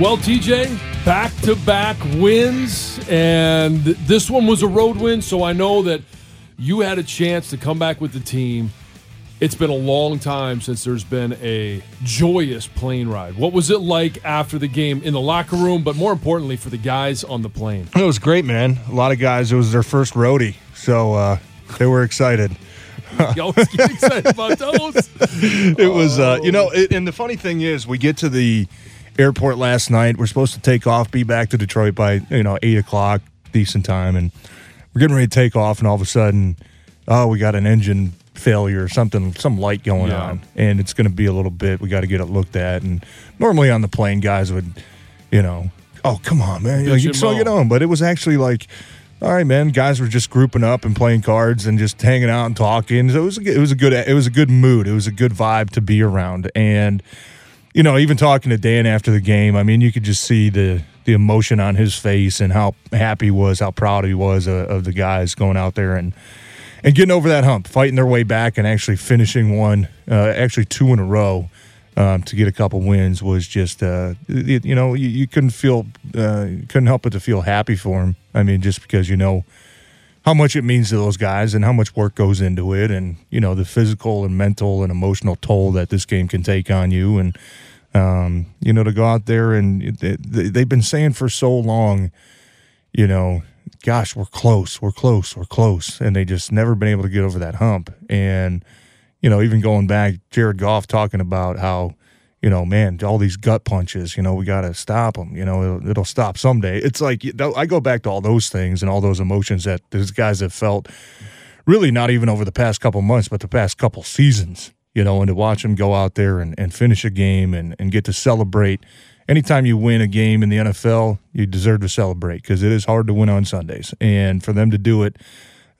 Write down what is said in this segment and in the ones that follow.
Well, TJ, back to back wins, and this one was a road win, so I know that you had a chance to come back with the team. It's been a long time since there's been a joyous plane ride. What was it like after the game in the locker room, but more importantly for the guys on the plane? It was great, man. A lot of guys, it was their first roadie, so uh, they were excited. you always get excited about those. it was, uh, you know, it, and the funny thing is, we get to the airport last night. We're supposed to take off, be back to Detroit by you know eight o'clock, decent time, and we're getting ready to take off, and all of a sudden, oh, we got an engine failure or something, some light going Yeah. on, and it's going to be a little bit. We got to get it looked at, and normally on the plane, guys would, you know, oh come on, man, like, you so moan. you but it was actually like. All right, man. Guys were just grouping up and playing cards and just hanging out and talking. So it was a, it was a good it was a good mood. It was a good vibe to be around. And you know, even talking to Dan after the game, I mean, you could just see the the emotion on his face and how happy he was, how proud he was of the guys going out there and and getting over that hump, fighting their way back, and actually finishing one, uh, actually two in a row. Um, to get a couple wins was just, uh, it- you know, you, you couldn't feel, uh, couldn't help but to feel happy for him. I mean, just because you know how much it means to those guys and how much work goes into it and you know the physical and mental and emotional toll that this game can take on you. And um, you know to go out there and they, they- they've been saying for so long you know gosh we're close we're close we're close. And they just never been able to get over that hump. And you know even going back jared goff talking about how you know, man, all these gut punches, you know, we got to stop them. You know, it'll, it'll stop someday. It's like I go back to all those things and all those emotions that those guys have felt really not even over the past couple months, but the past couple seasons, you know, and to watch them go out there and, and finish a game and, and get to celebrate. Anytime you win a game in the NFL, you deserve to celebrate because it is hard to win on Sundays. And for them to do it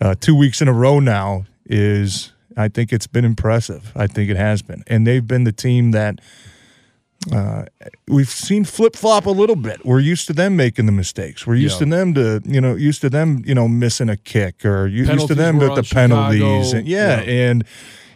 uh, two weeks in a row now is, I think it's been impressive. I think it has been. And they've been the team that uh, we've seen flip flop a little bit. We're used to them making the mistakes. We're used Yeah. to them to, you know, used to them, you know, missing a kick or used to them with the Chicago. penalties. And yeah, Yeah. and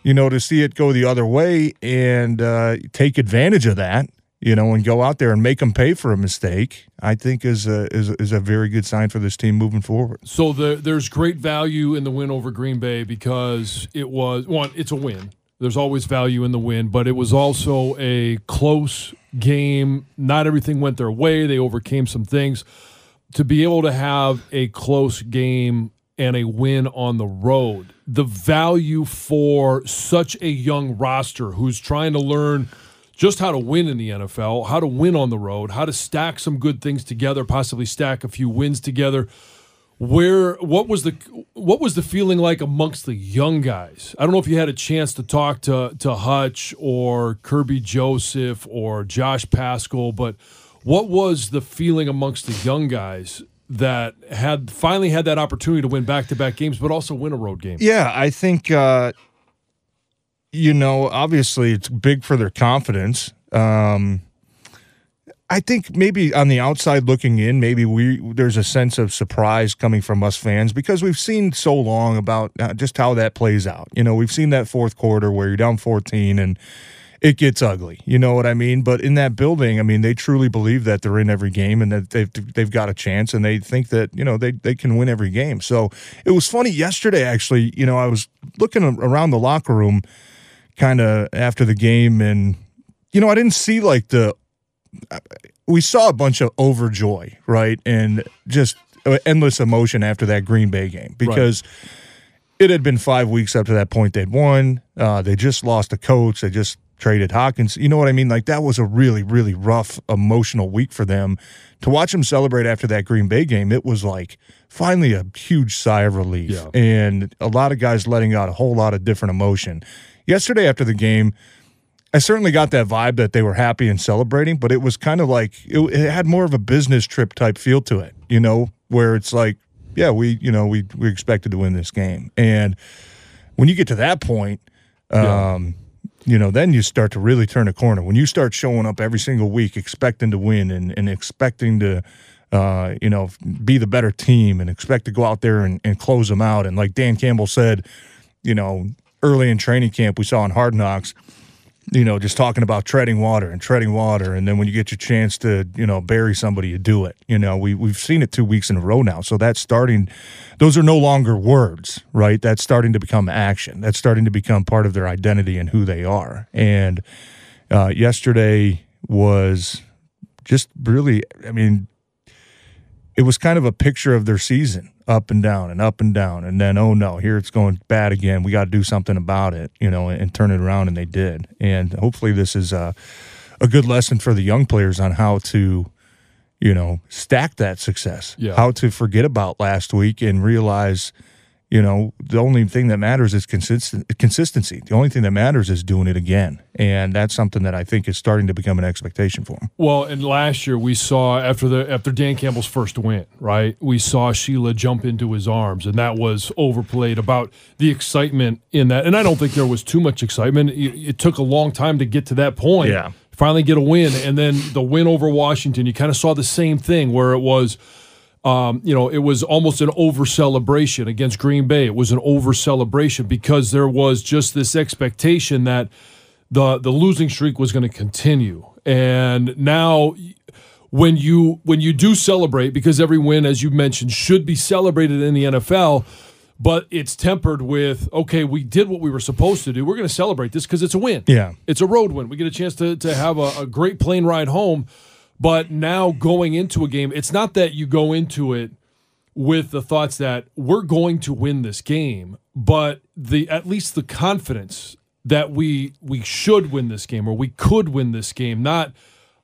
you know, to see it go the other way and uh, take advantage of that, you know, and go out there and make them pay for a mistake, I think is a, is, is a very good sign for this team moving forward. So the, there's great value in the win over Green Bay because it was one. It's a win. There's always value in the win, but it was also a close game. Not everything went their way. They overcame some things. To be able to have a close game and a win on the road, the value for such a young roster who's trying to learn just how to win in the NFL, how to win on the road, how to stack some good things together, possibly stack a few wins together where what was the what was the feeling like amongst the young guys? I don't know if you had a chance to talk to to Hutch or Kerby Joseph or Josh Paschal, but what was the feeling amongst the young guys that had finally had that opportunity to win back to back games, but also win a road game? Yeah, I think uh, you know, obviously it's big for their confidence. Um, I think maybe on the outside looking in, maybe we there's a sense of surprise coming from us fans because we've seen so long about uh, just how that plays out. You know, we've seen that fourth quarter where you're down 14 and it gets ugly. You know what I mean? But in that building, I mean, they truly believe that they're in every game and that they've they've got a chance, and they think that you know they they can win every game. So it was funny yesterday. Actually, you know, I was looking around the locker room, kind of after the game, and you know, I didn't see like the. We saw a bunch of overjoy, right, and just endless emotion after that Green Bay game because. Right it had been five weeks up to that point they'd won. Uh, they just lost a coach. They just traded Hawkins. You know what I mean? Like that was a really, really rough, emotional week for them. To watch them celebrate after that Green Bay game, it was like finally a huge sigh of relief. Yeah. And a lot of guys letting out a whole lot of different emotion. Yesterday after the game, I certainly got that vibe that they were happy and celebrating, but it was kind of like it, it had more of a business trip type feel to it, you know, where it's like, yeah, we, you know, we we expected to win this game. And when you get to that point, um, yeah you know, then you start to really turn a corner. When you start showing up every single week expecting to win and, and expecting to, uh, you know, be the better team and expect to go out there and, and close them out. And like Dan Campbell said, you know, early in training camp, we saw in Hard Knocks – you know, just talking about treading water and treading water, and then when you get your chance to, you know, bury somebody, you do it. You know, we we've seen it two weeks in a row now, so that's starting. Those are no longer words, right? That's starting to become action. That's starting to become part of their identity and who they are. And uh, yesterday was just really, I mean, it was kind of a picture of their season up and down and up and down. And then oh no here it's going bad again. We got to do something about it you know and, and, turn it around and they did. And hopefully this is a, a good lesson for the young players on how to you know stack that success. Yeah. how to forget about last week and realize you know, the only thing that matters is consistent consistency. The only thing that matters is doing it again, and that's something that I think is starting to become an expectation for him. Well, and last year we saw after the after Dan Campbell's first win, right? We saw Sheila jump into his arms, and that was overplayed about the excitement in that. And I don't think there was too much excitement. It, it took a long time to get to that point. Yeah, finally get a win, and then the win over Washington. You kind of saw the same thing where it was um, you know, it was almost an over celebration against Green Bay. It was an over celebration because there was just this expectation that the the losing streak was going to continue. And now when you when you do celebrate because every win as you mentioned should be celebrated in the NFL, but it's tempered with okay, we did what we were supposed to do. We're going to celebrate this because it's a win. Yeah. It's a road win. We get a chance to to have a, a great plane ride home. But now going into a game, it's not that you go into it with the thoughts that we're going to win this game, but the at least the confidence that we we should win this game or we could win this game, not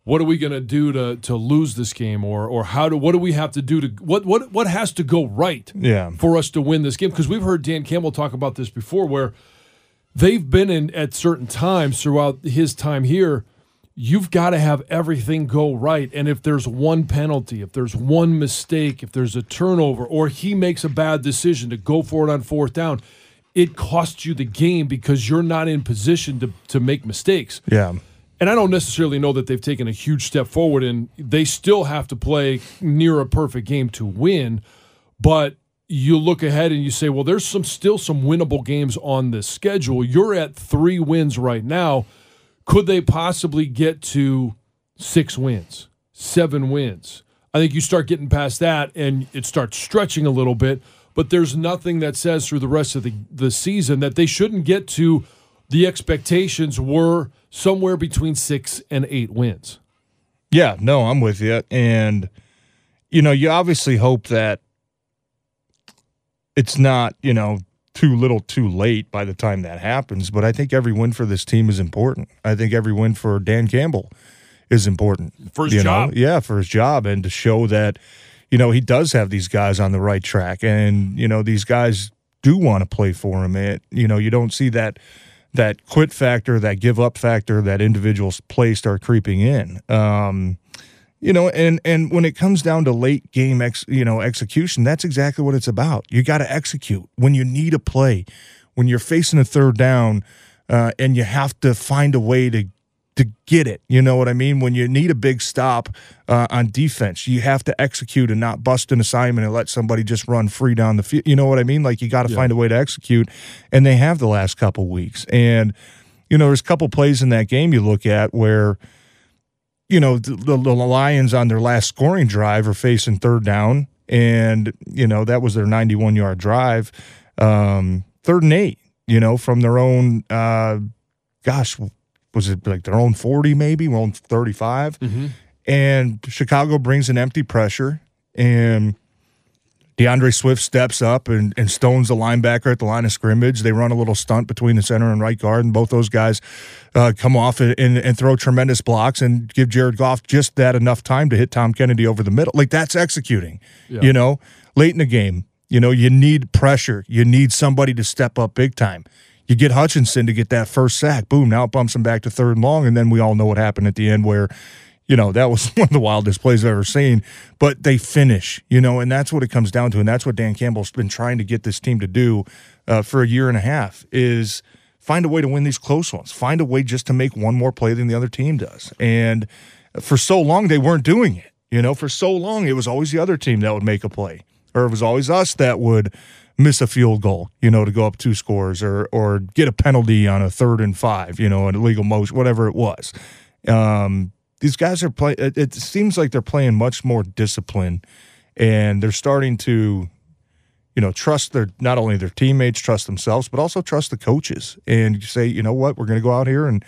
what are we going to do to to lose this game or or how do what do we have to do to what what what has to go right yeah. for us to win this game because we've heard Dan Campbell talk about this before where they've been in at certain times throughout his time here you've got to have everything go right. And if there's one penalty, if there's one mistake, if there's a turnover, or he makes a bad decision to go for it on fourth down, it costs you the game because you're not in position to, to make mistakes. Yeah. And I don't necessarily know that they've taken a huge step forward, and they still have to play near a perfect game to win. But you look ahead and you say, well, there's some still some winnable games on this schedule. You're at three wins right now could they possibly get to six wins, seven wins? I think you start getting past that and it starts stretching a little bit, but there's nothing that says through the rest of the, the season that they shouldn't get to the expectations were somewhere between six and eight wins. Yeah, no, I'm with you. And, you know, you obviously hope that it's not, you know, too little too late by the time that happens. But I think every win for this team is important. I think every win for Dan Campbell is important. For his job. Know? Yeah, for his job and to show that, you know, he does have these guys on the right track. And, you know, these guys do want to play for him. It, you know, you don't see that that quit factor, that give up factor that individuals play start creeping in. Um, you know and and when it comes down to late game ex, you know execution that's exactly what it's about. You got to execute when you need a play. When you're facing a third down uh, and you have to find a way to to get it. You know what i mean? When you need a big stop uh, on defense you have to execute and not bust an assignment and let somebody just run free down the field. You know what i mean? Like you got to yeah. find a way to execute and they have the last couple weeks. And You know, there's a couple plays in that game you look at where, you know, the, the, the Lions on their last scoring drive are facing third down, and you know that was their 91 yard drive, um, third and eight. You know, from their own, uh, gosh, was it like their own 40 maybe, their own 35, and Chicago brings an empty pressure and D'Andre Swift steps up and, and stones the linebacker at the line of scrimmage. They run a little stunt between the center and right guard, and both those guys uh, come off and, and, and throw tremendous blocks and give Jared Goff just that enough time to hit Tom Kennedy over the middle. Like that's executing, you know, late in the game. You know, you need pressure. You need somebody to step up big time. You get Hutchinson to get that first sack. Boom, now it bumps him back to third and long. And then we all know what happened at the end where you know, that was one of the wildest plays I've ever seen. But they finish, you know, and that's what it comes down to. And that's what Dan Campbell's been trying to get this team to do uh, for a year and a half is find a way to win these close ones. Find a way just to make one more play than the other team does. And for so long, they weren't doing it. You know, for so long, it was always the other team that would make a play, or it was always us that would miss a field goal, you know, to go up two scores, or or get a penalty on a third and five, you know, an illegal motion, whatever it was. Um, these guys are playing. It, it seems like they're playing much more discipline, and they're starting to, you know, trust their not only their teammates, trust themselves, but also trust the coaches, and say, you know what, we're going to go out here and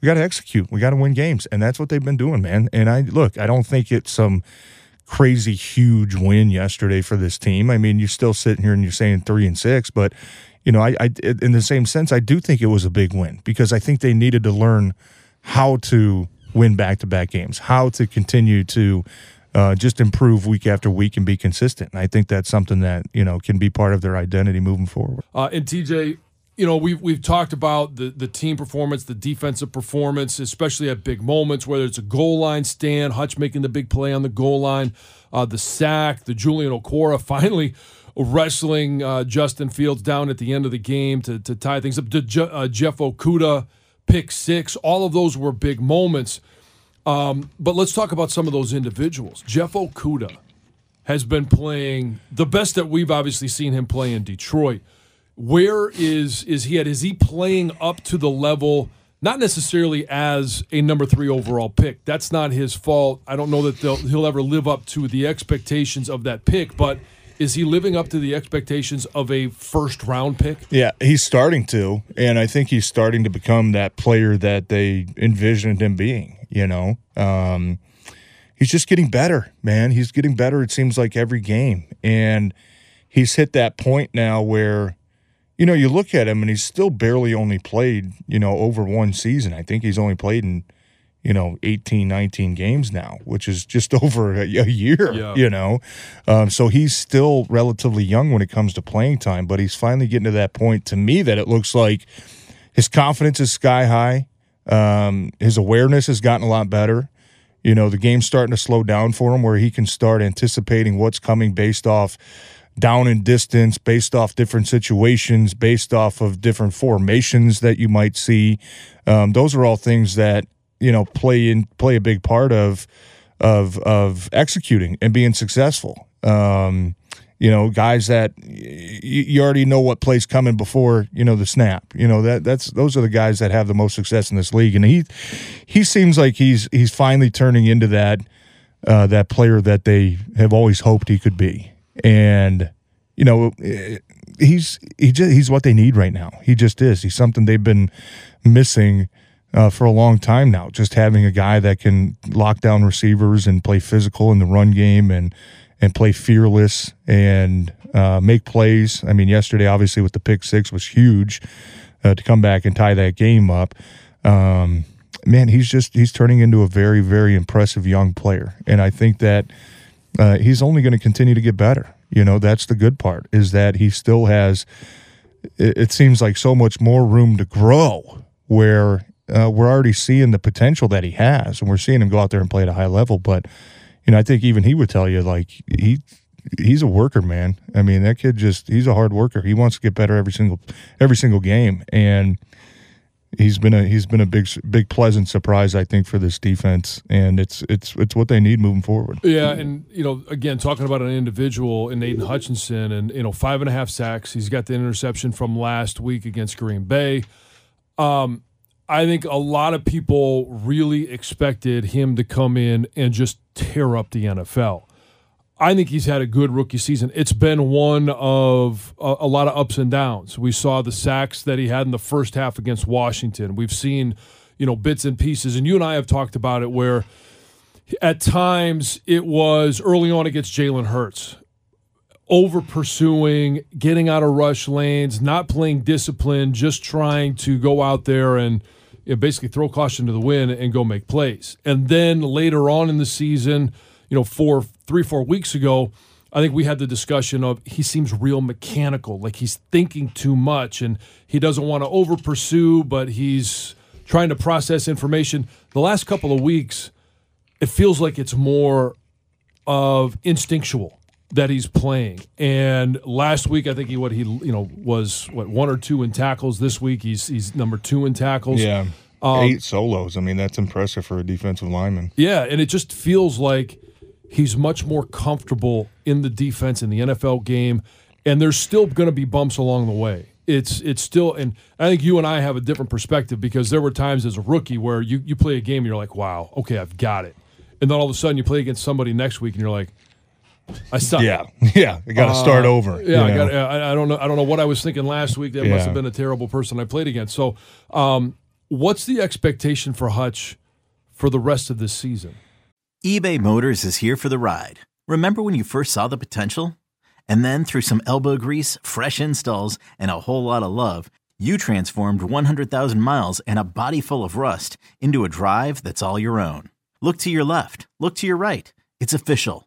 we got to execute. We got to win games, and that's what they've been doing, man. And I look, I don't think it's some crazy huge win yesterday for this team. I mean, you're still sitting here and you're saying three and six, but you know, I, I in the same sense, I do think it was a big win because I think they needed to learn how to win back to back games, how to continue to uh, just improve week after week and be consistent. And I think that's something that you know can be part of their identity moving forward. Uh, and TJ, you know, we've we've talked about the the team performance, the defensive performance, especially at big moments, whether it's a goal line stand, Hutch making the big play on the goal line, uh, the sack, the Julian Okwara finally wrestling uh, Justin Fields down at the end of the game to to tie things up. Uh, Jeff Okudah pick six, all of those were big moments. Um, but let's talk about some of those individuals. Jeff Okudah has been playing the best that we've obviously seen him play in Detroit. Where is is he at? Is he playing up to the level? Not necessarily as a number three overall pick. That's not his fault. I don't know that he'll ever live up to the expectations of that pick. But is he living up to the expectations of a first round pick? Yeah, he's starting to, and I think he's starting to become that player that they envisioned him being. You know, um, he's just getting better, man. He's getting better. It seems like every game, and he's hit that point now where, you know, you look at him and he's still barely only played, you know, over one season. I think he's only played in, you know, 18, 19 games now, which is just over a, a year, Yeah. you know. Um, so he's still relatively young when it comes to playing time, but he's finally getting to that point to me that it looks like his confidence is sky high. Um, his awareness has gotten a lot better. You know, the game's starting to slow down for him where he can start anticipating what's coming based off down in distance, based off different situations, based off of different formations that you might see. Um, those are all things that, you know, play in play a big part of of of executing and being successful. Um, you know, guys that y- you already know what plays coming before you know the snap. You know that that's those are the guys that have the most success in this league, and he he seems like he's he's finally turning into that uh, that player that they have always hoped he could be, and you know eh, he's he just, he's what they need right now. He just is. He's something they've been missing uh, for a long time now. Just having a guy that can lock down receivers and play physical in the run game and and play fearless and uh, make plays. I mean, yesterday obviously with the pick six was huge uh, to come back and tie that game up. Um, man, he's just he's turning into a very very impressive young player, and I think that uh, he's only going to continue to get better. You know, that's the good part is that he still has. It, it seems like so much more room to grow. Where uh, we're already seeing the potential that he has, and we're seeing him go out there and play at a high level. But you know, I think even he would tell you like he he's a worker, man. I mean, that kid just he's a hard worker. He wants to get better every single every single game, and he's been a he's been a big big pleasant surprise, I think, for this defense, and it's it's it's what they need moving forward. Yeah, and you know, again, talking about an individual in Aidan Hutchinson, and you know, five and a half sacks. He's got the interception from last week against Green Bay. Um, I think a lot of people really expected him to come in and just tear up the NFL. I think he's had a good rookie season. It's been one of a, a, lot of ups and downs. We saw the sacks that he had in the first half against Washington. We've seen, you know, bits and pieces, and you and I have talked about it where at times it was early on against Jalen Hurts, over pursuing, getting out of rush lanes, not playing discipline, just trying to go out there and you know, basically throw caution to the wind and go make plays. And then later on in the season, you know, four, three, four weeks ago, I think we had the discussion of he seems real mechanical, like he's thinking too much and he doesn't want to over pursue, but he's trying to process information. The last couple of weeks, it feels like it's more of instinctual that he's playing. And last week, I think he what he you know was what one or two in tackles. This week, he's he's number two in tackles. Yeah, um, eight solos. I mean, that's impressive for a defensive lineman. Yeah, and it just feels like he's much more comfortable in the defense in the NFL game, and there's still going to be bumps along the way. It's it's still, and I think you and I have a different perspective because there were times as a rookie where you you play a game and you're like, wow, okay, I've got it, and then all of a sudden you play against somebody next week and you're like. I suck. Yeah, yeah. I got to uh, start over. Yeah, I, got, I, I, don't know. I don't know what I was thinking last week. That yeah. must have been a terrible person I played against. So, um, what's the expectation for Hutch for the rest of this season? eBay Motors is here for the ride. Remember when you first saw the potential? And then through some elbow grease, fresh installs, and a whole lot of love, you transformed 100,000 miles and a body full of rust into a drive that's all your own. Look to your left. Look to your right. It's official.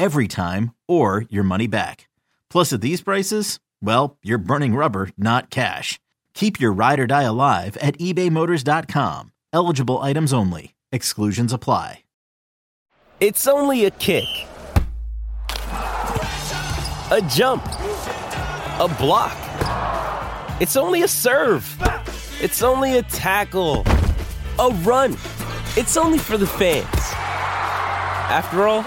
every time, or your money back. Plus, at these prices, well, you're burning rubber, not cash. Keep your ride or die alive at ebaymotors.com. Eligible items only. Exclusions apply. It's only a kick, a jump, a block. It's only a serve. It's only a tackle, a run. It's only for the fans. After all,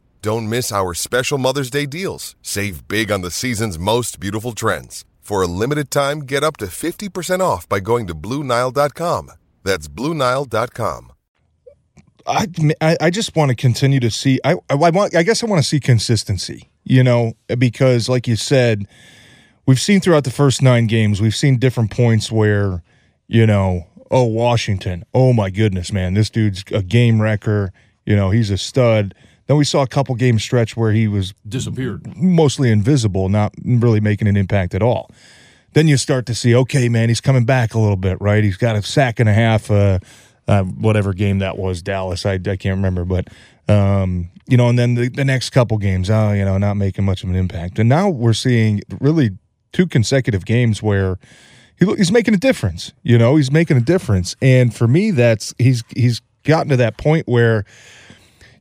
Don't miss our special Mother's Day deals. Save big on the season's most beautiful trends. For a limited time, get up to 50% off by going to BlueNile.com. That's BlueNile.com. I, I just want to continue to see. I, I want. I guess I want to see consistency. You know, because like you said, we've seen throughout the first nine games, we've seen different points where, you know, oh Washington, oh my goodness, man, this dude's a game wrecker. You know, he's a stud. Then we saw a couple game stretch where he was disappeared, mostly invisible, not really making an impact at all. Then you start to see, okay, man, he's coming back a little bit, right? He's got a sack and a half. Uh, uh, whatever game that was, Dallas. I, I can't remember, but um, you know, and then the, the next couple games, oh, you know, not making much of an impact. And now we're seeing really two consecutive games where he, he's making a difference. You know, he's making a difference. And for me, that's he's he's gotten to that point where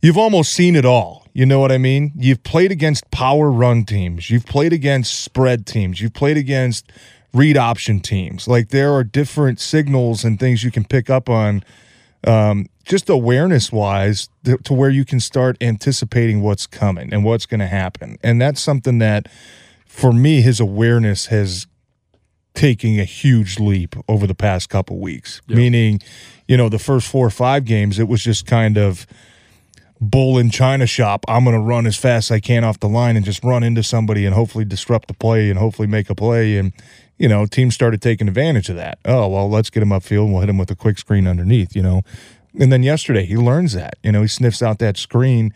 you've almost seen it all. You know what I mean? You've played against power run teams. You've played against spread teams. You've played against read option teams. Like there are different signals and things you can pick up on um, just awareness wise to, to where you can start anticipating what's coming and what's going to happen. And that's something that, for me, his awareness has taking a huge leap over the past couple weeks. Yep. Meaning, you know, the first four or five games, it was just kind of bull in China shop. I'm going to run as fast as I can off the line and just run into somebody and hopefully disrupt the play and hopefully make a play. And, you know, teams started taking advantage of that. Oh, well, let's get him upfield and we'll hit him with a quick screen underneath, you know. And then yesterday, he learns that. You know, he sniffs out that screen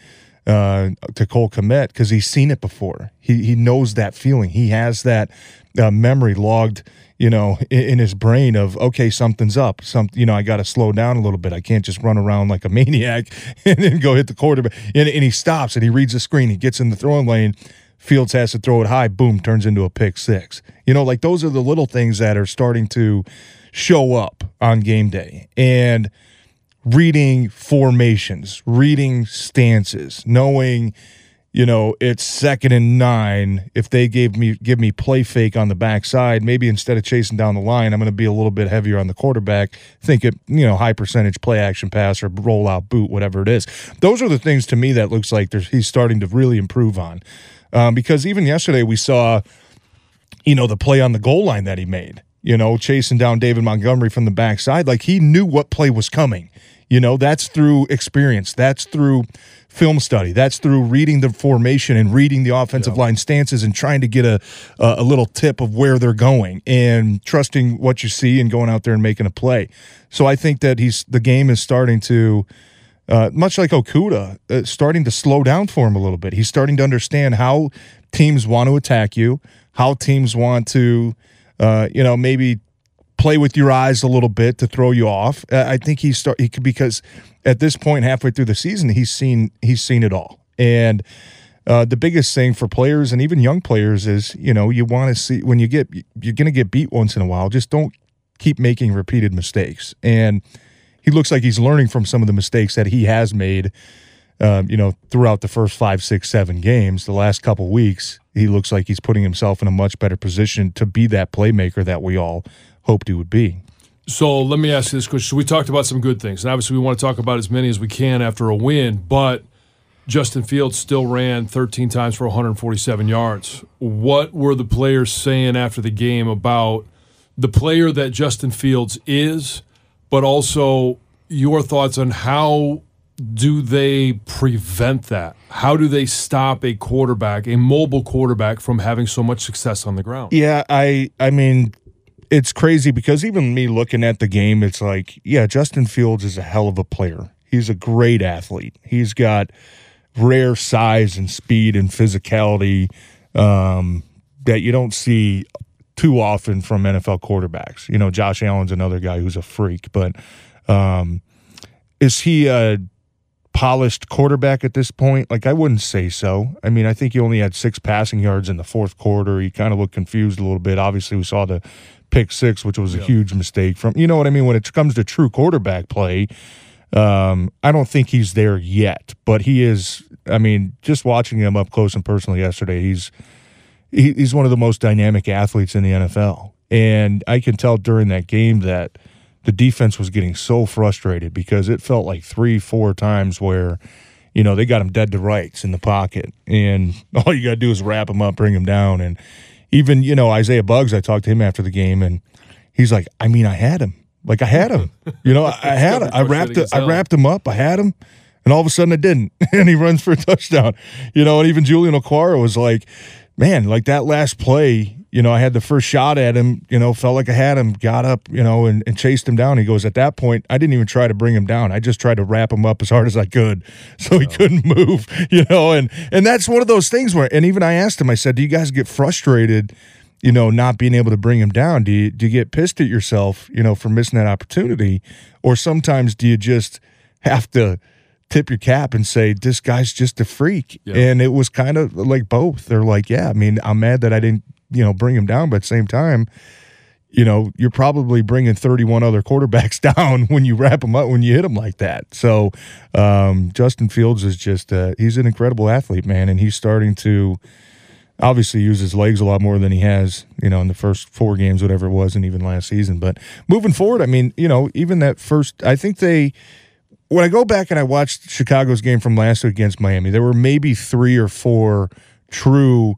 uh, to Cole Kmet because he's seen it before. He, he knows that feeling. He has that uh, memory logged you know, in, in, his brain of okay, something's up. Some, you know, I got to slow down a little bit. I can't just run around like a maniac and then go hit the quarterback. And, and he stops and he reads the screen. He gets in the throwing lane. Fields has to throw it high. Boom, turns into a pick six. You know, like those are the little things that are starting to show up on game day. And reading formations, reading stances, knowing you know, it's second and nine. If they gave me give me play fake on the backside, maybe instead of chasing down the line, I'm going to be a little bit heavier on the quarterback. Think it, you know, high percentage play action pass or roll out boot, whatever it is. Those are the things to me that looks like he's starting to really improve on. Um, because even yesterday we saw, you know, the play on the goal line that he made. You know, chasing down David Montgomery from the backside, like he knew what play was coming. You know, that's through experience. That's through film study. That's through reading the formation and reading the offensive yeah. line stances and trying to get a, a little tip of where they're going and trusting what you see and going out there and making a play. So I think that he's the game is starting to. Uh, much like Okudah, uh, starting to slow down for him a little bit. He's starting to understand how teams want to attack you, how teams want to, uh, you know, maybe play with your eyes a little bit to throw you off. Uh, I think he's start he could, because at this point halfway through the season he's seen he's seen it all. And uh, the biggest thing for players and even young players is you know you want to see when you get you're going to get beat once in a while. Just don't keep making repeated mistakes. And he looks like he's learning from some of the mistakes that he has made. Um, you know, throughout the first five, six, seven games, the last couple weeks, he looks like he's putting himself in a much better position to be that playmaker that we all hoped he would be. So let me ask you this question. So we talked about some good things, and obviously we want to talk about as many as we can after a win, but Justin Fields still ran 13 times for 147 yards. What were the players saying after the game about the player that Justin Fields is, but also your thoughts on how do they prevent that? How do they stop a quarterback, a mobile quarterback, from having so much success on the ground? Yeah, I I mean it's crazy because even me looking at the game, it's like, yeah, Justin Fields is a hell of a player. He's a great athlete. He's got rare size and speed and physicality um, that you don't see too often from NFL quarterbacks. You know, Josh Allen's another guy who's a freak, but um, is he a polished quarterback at this point? Like, I wouldn't say so. I mean, I think he only had six passing yards in the fourth quarter. He kind of looked confused a little bit. Obviously, we saw the pick six, which was a huge mistake from you know what I mean when it comes to true quarterback play. Um, I don't think he's there yet, but he is. I mean, just watching him up close and personal yesterday, he's he, he's one of the most dynamic athletes in the NFL, and I can tell during that game that the defense was getting so frustrated because it felt like three, four times where you know they got him dead to rights in the pocket, and all you got to do is wrap him up, bring him down, and even you know Isaiah Buggs, I talked to him after the game, and he's like, I mean, I had him, like I had him, you know, I, I had him, I wrapped it, I wrapped him up, I had him, and all of a sudden I didn't, and he runs for a touchdown, you know, and even Julian Okwara was like, man, like that last play, you know, I had the first shot at him, you know, felt like I had him, got up, you know, and, and chased him down. He goes, at that point, I didn't even try to bring him down. I just tried to wrap him up as hard as I could so he couldn't move, you know, and and that's one of those things where and even I asked him, I said, Do you guys get frustrated, you know, not being able to bring him down? Do you do you get pissed at yourself, you know, for missing that opportunity? Or sometimes do you just have to tip your cap and say this guy's just a freak yeah. and it was kind of like both they're like yeah i mean i'm mad that i didn't you know bring him down, but at the same time, you know you're probably bringing 31 other quarterbacks down when you wrap them up when you hit them like that. So um, Justin Fields is just uh, he's an incredible athlete, man, and he's starting to. obviously use his legs a lot more than he has, you know, in the first four games, whatever it was, and even last season. But moving forward, I mean, you know, even that first, I think they, when I go back and I watched Chicago's game from last week against Miami, there were maybe three or four true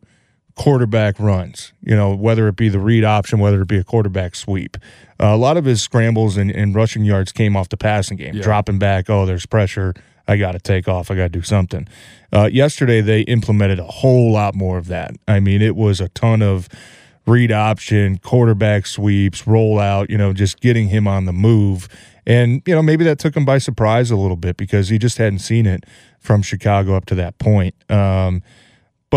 quarterback runs, you know, whether it be the read option, whether it be a quarterback sweep. Uh, a lot of his scrambles and, and, rushing yards came off the passing game, yeah. dropping back. Oh, there's pressure. I got to take off. I got to do something. Uh, yesterday, they implemented a whole lot more of that. I mean, it was a ton of read option, quarterback sweeps, rollout, you know, just getting him on the move. And, you know, maybe that took him by surprise a little bit because he just hadn't seen it from Chicago up to that point. Um,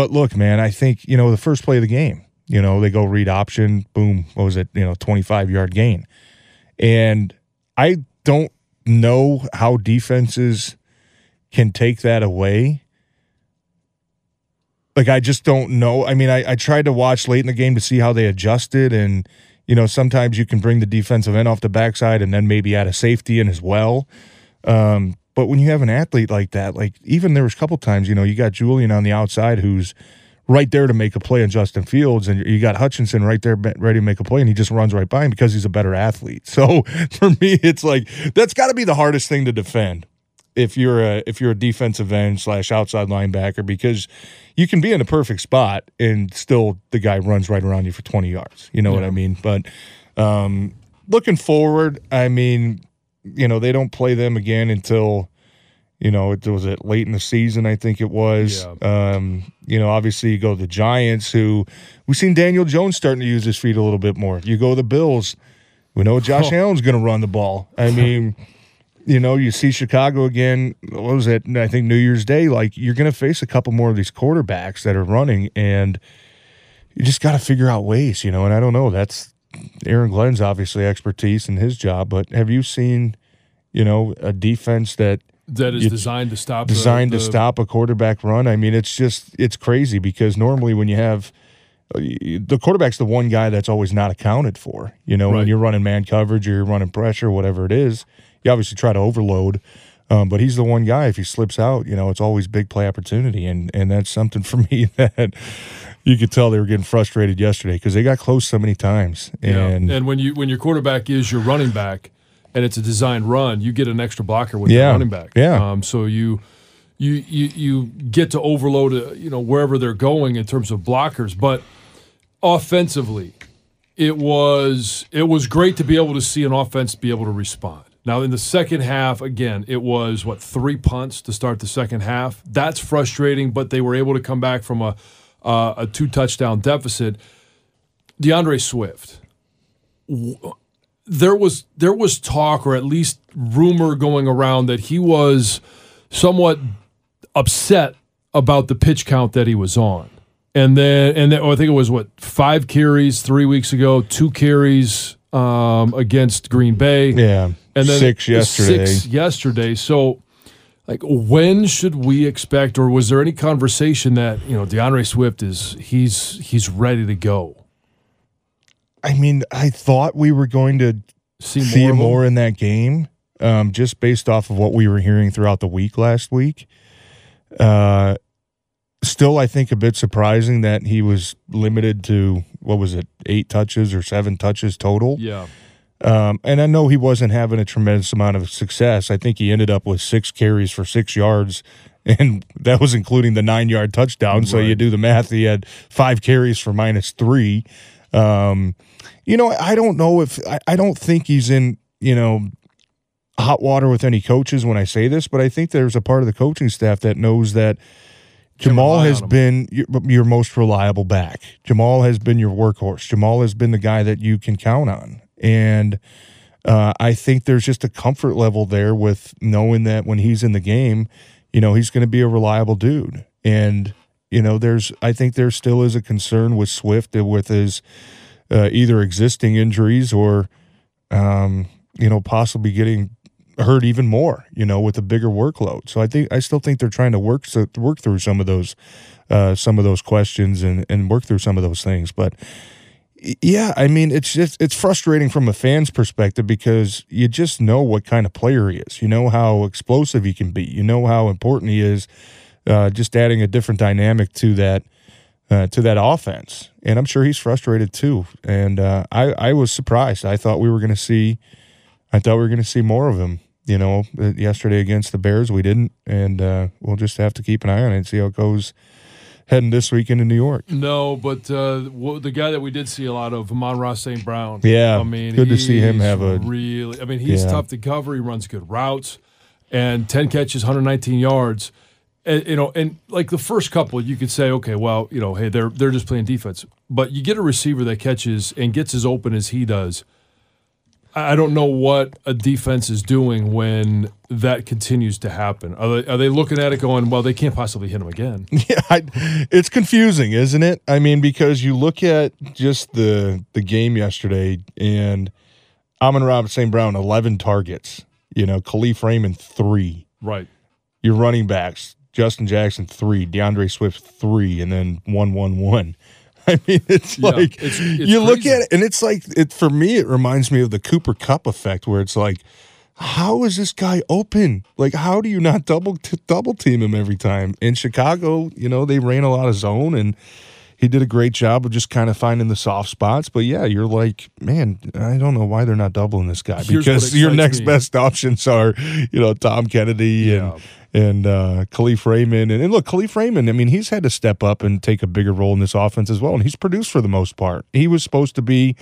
but look, man, I think, you know, the first play of the game, you know, they go read option, boom, what was it, you know, 25 yard gain. And I don't know how defenses can take that away. Like, I just don't know. I mean, I, I tried to watch late in the game to see how they adjusted. And, you know, sometimes you can bring the defensive end off the backside and then maybe add a safety in as well. Um, but when you have an athlete like that, like even there was a couple times, you know, you got Julian on the outside who's right there to make a play on Justin Fields, and you got Hutchinson right there ready to make a play, and he just runs right by him because he's a better athlete. So for me, it's like that's got to be the hardest thing to defend if you're a if you're a defensive end slash outside linebacker because you can be in a perfect spot and still the guy runs right around you for 20 yards. You know yeah. what I mean? But um, looking forward, I mean, you know, they don't play them again until, you know, it was it late in the season, I think it was. Yeah. Um, you know, obviously you go the Giants, who we've seen Daniel Jones starting to use his feet a little bit more. You go the Bills, we know Josh oh. Allen's going to run the ball. I mean, you know, you see Chicago again. What was it? I think New Year's Day. Like you're going to face a couple more of these quarterbacks that are running, and you just got to figure out ways. You know, and I don't know. That's Aaron Glenn's obviously expertise in his job, but have you seen, you know, a defense that that is designed to stop designed the, the, to stop a quarterback run? I mean, it's just it's crazy because normally when you have uh, the quarterback's the one guy that's always not accounted for. You know, right. when you're running man coverage or you're running pressure, whatever it is, you obviously try to overload. Um, but he's the one guy. If he slips out, you know, it's always big play opportunity, and and that's something for me that you could tell they were getting frustrated yesterday because they got close so many times. And yeah. and when you when your quarterback is your running back, and it's a designed run, you get an extra blocker with yeah. your running back. Yeah. Um, so you. You, you you get to overload uh, you know wherever they're going in terms of blockers, but offensively, it was it was great to be able to see an offense be able to respond. Now in the second half, again, it was what three punts to start the second half. That's frustrating, but they were able to come back from a uh, a two touchdown deficit. D'Andre Swift, there was there was talk, or at least rumor going around that he was somewhat upset about the pitch count that he was on, and then and then oh, I think it was what five carries three weeks ago, two carries um, against Green Bay, yeah, and then six yesterday, six yesterday. So like when should we expect or was there any conversation that you know D'Andre Swift is he's he's ready to go I mean I thought we were going to see, see more, more in that game um, just based off of what we were hearing throughout the week last week uh, still I think a bit surprising that he was limited to what was it eight touches or seven touches total yeah um, and I know he wasn't having a tremendous amount of success. I think he ended up with six carries for six yards, and that was including the nine yard touchdown. Right. So you do the math, he had five carries for minus three. Um, you know, I don't know if I, I don't think he's in, you know, hot water with any coaches when I say this, but I think there's a part of the coaching staff that knows that Jamaal has been your, your, most reliable back. Jamaal has been your workhorse. Jamaal has been the guy that you can count on. And uh, I think there's just a comfort level there with knowing that when he's in the game, you know, he's going to be a reliable dude. And, you know, there's, I think there still is a concern with Swift with his uh, either existing injuries or, um, you know, possibly getting hurt even more, you know, with a bigger workload. So I think, I still think they're trying to work, so, work through some of those, uh, some of those questions and, and work through some of those things. But, yeah, I mean it's just it's frustrating from a fan's perspective because you just know what kind of player he is. You know how explosive he can be. You know how important he is. Uh, just adding a different dynamic to that uh, to that offense, and I'm sure he's frustrated too. And uh, I I was surprised. I thought we were going to see, I thought we were going to see more of him. You know, uh, yesterday against the Bears, we didn't, and uh, we'll just have to keep an eye on it and see how it goes heading this weekend in New York. No, but uh, the guy that we did see a lot of, Amon-Ra St. Brown. Yeah, I mean, good to see him have a really. I mean, he's Yeah. tough to cover. He runs good routes, and ten catches, 119 yards. And, you know, and like the first couple, you could say, okay, well, you know, hey, they're they're just playing defense. But you get a receiver that catches and gets as open as he does. I don't know what a defense is doing when that continues to happen. Are they, are they looking at it going, well, they can't possibly hit him again? Yeah, I, it's confusing, isn't it? I mean, because you look at just the the game yesterday, and Amon Ra St. Brown, eleven targets. You know, Kalif Raymond three. right. Your running backs, Justin Jackson three, D'Andre Swift three, and then one one one. I mean, it's Yeah, like it's- it's you look at it, and it's like it for me. It reminds me of the Cooper Kupp effect, where it's like, how is this guy open? Like, how do you not double t- double team him every time? In Chicago, you know, they ran a lot of zone, and he did a great job of just kind of finding the soft spots. But yeah, you're like, man, I don't know why they're not doubling this guy Here's because your next me. best options are, you know, Tom Kennedy and and uh, Kalif Raymond. And, and look, Kalif Raymond, I mean, he's had to step up and take a bigger role in this offense as well. And he's produced for the most part. He was supposed to be,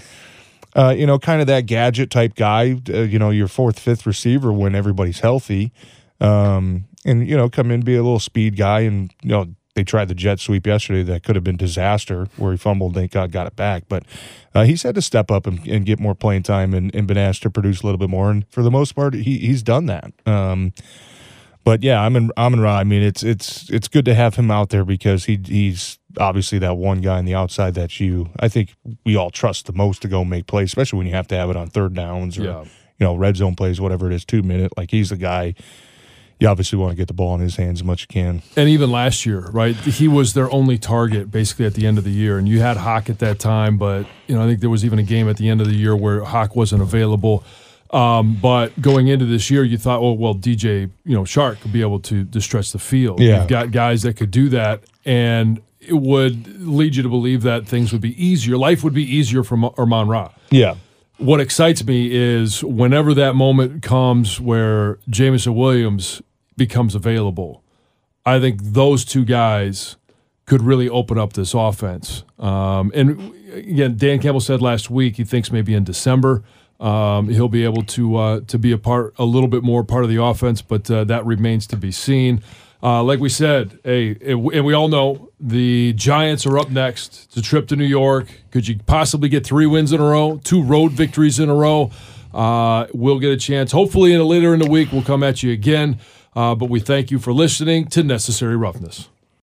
uh, you know, kind of that gadget type guy, uh, you know, your fourth, fifth receiver when everybody's healthy. Um, and, you know, come in, be a little speed guy. And, you know, they tried the jet sweep yesterday. That could have been disaster where he fumbled. Thank God got it back. But uh, he's had to step up and, and get more playing time and, and been asked to produce a little bit more. And for the most part, he, he's done that. Um, but yeah, I'm in Amon Ra. I mean, it's it's it's good to have him out there because he he's obviously that one guy on the outside that you I think we all trust the most to go make plays, especially when you have to have it on third downs or Yeah. you know red zone plays, whatever it is, two minute. Like he's the guy. You obviously want to get the ball in his hands as much as you can. And even last year, right? He was their only target basically at the end of the year. And you had Hock at that time, but you know, I think there was even a game at the end of the year where Hock wasn't available. Um, but going into this year, you thought, oh well, DJ, you know, Chark could be able to, to stretch the field. Yeah. You've got guys that could do that, and it would lead you to believe that things would be easier. Life would be easier for Amon Ra Yeah, what excites me is whenever that moment comes where Jameson Williams becomes available, I think those two guys could really open up this offense. Um, and again, Dan Campbell said last week he thinks maybe in December um, he'll be able to uh, to be a part, a little bit more part of the offense, but uh, that remains to be seen. Uh, like we said, hey, and we all know the Giants are up next. It's a trip to New York. Could you possibly get three wins in a row, two road victories in a row? Uh, we'll get a chance. Hopefully, in a later in the week, we'll come at you again. Uh, but we thank you for listening to Necessary Roughness.